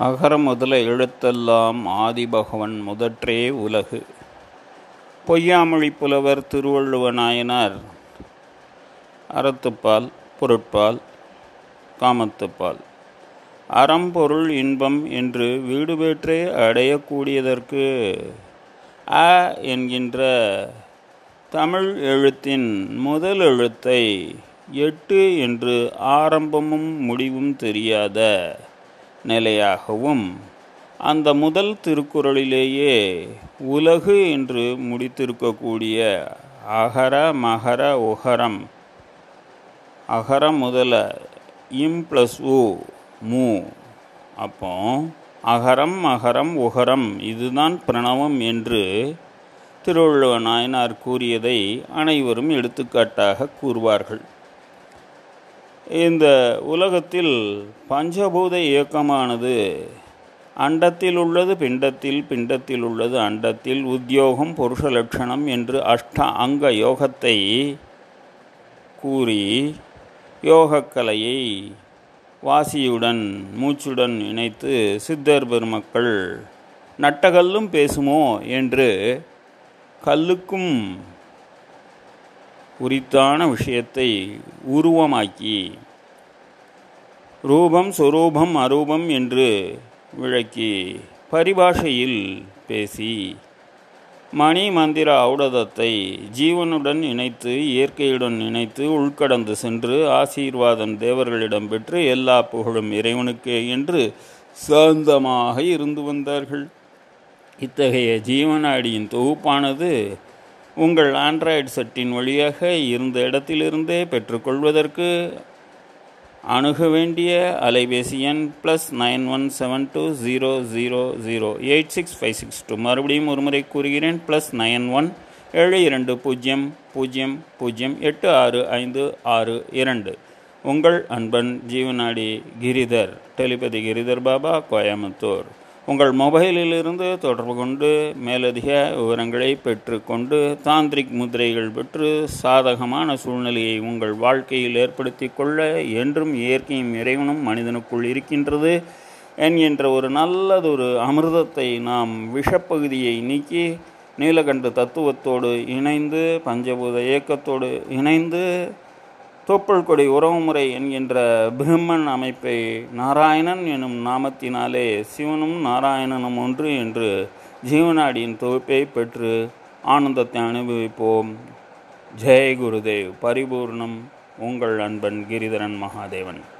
அகர முதல எழுத்தெல்லாம் ஆதிபகவன் முதற்றே உலகு. பொய்யாமொழி புலவர் திருவள்ளுவ நாயனார் அறத்துப்பால் பொருட்பால் காமத்துப்பால். அறம்பொருள் இன்பம் என்று வீடு பெற்றே அடையக்கூடியதற்கு அ என்கின்ற தமிழ் எழுத்தின் முதல் எழுத்தை எட்டு என்று ஆரம்பமும் முடிவும் தெரியாத நிலையாகவும் அந்த முதல் திருக்குறளிலேயே உலகு என்று முடித்திருக்கக்கூடிய அகர மகர உகரம் அகரம் முதல இம் ப்ளஸ் உ மு. அப்போ அகரம் அகரம் உகரம் இதுதான் பிரணவம் என்று திருவள்ளுவ நாயனார் கூறியதை அனைவரும் எடுத்துக்காட்டாக கூறுவார்கள். இந்த உலகத்தில் பஞ்சபூத இயக்கமானது அண்டத்தில் உள்ளது பிண்டத்தில் பிண்டத்தில் உள்ளது அண்டத்தில் உத்தியோகம் புருஷ லட்சணம் என்று அஷ்ட அங்க யோகத்தை கூறி யோகக்கலையை வாசியுடன் மூச்சுடன் இணைத்து சித்தர் பெருமக்கள் நட்டகல்லும் பேசுமோ என்று கல்லுக்கும் உரித்தான விஷயத்தை உருவமாக்கி ரூபம் சொரூபம் அரூபம் என்று விளக்கி பரிபாஷையில் பேசி மணி மந்திர ஔடதத்தை ஜீவனுடன் இணைத்து இயற்கையுடன் இணைத்து உள்கடந்து சென்று ஆசீர்வாதம் தேவர்களிடம் பெற்று எல்லா புகழும் இறைவனுக்கே என்று சாந்தமாக இருந்து வந்தார்கள். இத்தகைய ஜீவனாடியின் தொகுப்பானது உங்கள் ஆண்ட்ராய்டு செட்டின் வழியாக இருந்த இடத்திலிருந்தே பெற்றுக்கொள்வதற்கு அணுக வேண்டிய அலைபேசி எண் plus nine one seven two zero zero zero eight six five six two மறுபடியும் ஒரு முறை கூறுகிறேன். ப்ளஸ் நைன் ஒன் ஏழு இரண்டு பூஜ்ஜியம் பூஜ்ஜியம் பூஜ்ஜியம் எட்டு ஆறு ஐந்து ஆறு இரண்டு. உங்கள் அன்பன் ஜீவனாடி கிரிதர் டெலிபதி கிரிதர் பாபா கோயம்புத்தூர். உங்கள் மொபைலிலிருந்து தொடர்பு கொண்டு மேலதிக விவரங்களை பெற்றுக்கொண்டு தாந்திரிக் முதிரைகள் பெற்று சாதகமான சூழ்நிலையை உங்கள் வாழ்க்கையில் ஏற்படுத்தி கொள்ள என்றும் இயற்கையும் இறைவனும் மனிதனுக்குள் இருக்கின்றது என்கின்ற ஒரு நல்லதொரு அமிர்தத்தை நாம் விஷப்பகுதியை நீக்கி நீலகண்ட தத்துவத்தோடு இணைந்து பஞ்சபூத இயக்கத்தோடு இணைந்து தோப்பல் கொடி உறவுமுறை என்கின்ற பிரம்மன் அமைப்பை நாராயணன் எனும் நாமத்தினாலே சிவனும் நாராயணனும் ஒன்று என்று ஜீவனாடியின் தொகுப்பை பெற்று ஆனந்தத்தை அனுபவிப்போம். ஜெய் குருதேவ். பரிபூர்ணம். உங்கள் அன்பன் கிரிதரன் மகாதேவன்.